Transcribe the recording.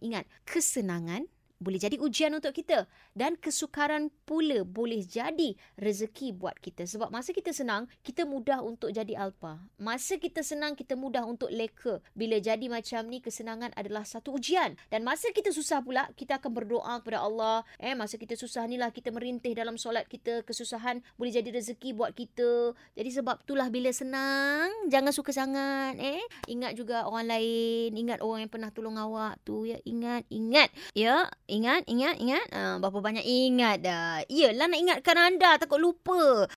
Ingat, kesenangan boleh jadi ujian untuk kita. Dan kesukaran pula boleh jadi rezeki buat kita. Sebab masa kita senang kita mudah untuk jadi alpa masa kita senang kita mudah untuk leka. Bila jadi macam ni kesenangan adalah satu ujian. Dan masa kita susah pula kita akan berdoa kepada Allah. Eh masa kita susah ni lah kita merintih dalam solat kita kesusahan boleh jadi rezeki buat kita. Jadi sebab itulah bila senang jangan suka sangat. Eh ingat juga orang lain ingat orang yang pernah tolong awak tu. Ya ingat ingat. Ya Ingat, ingat, ingat. Uh, berapa banyak ingat dah. Iyalah nak ingatkan anda. Takut lupa.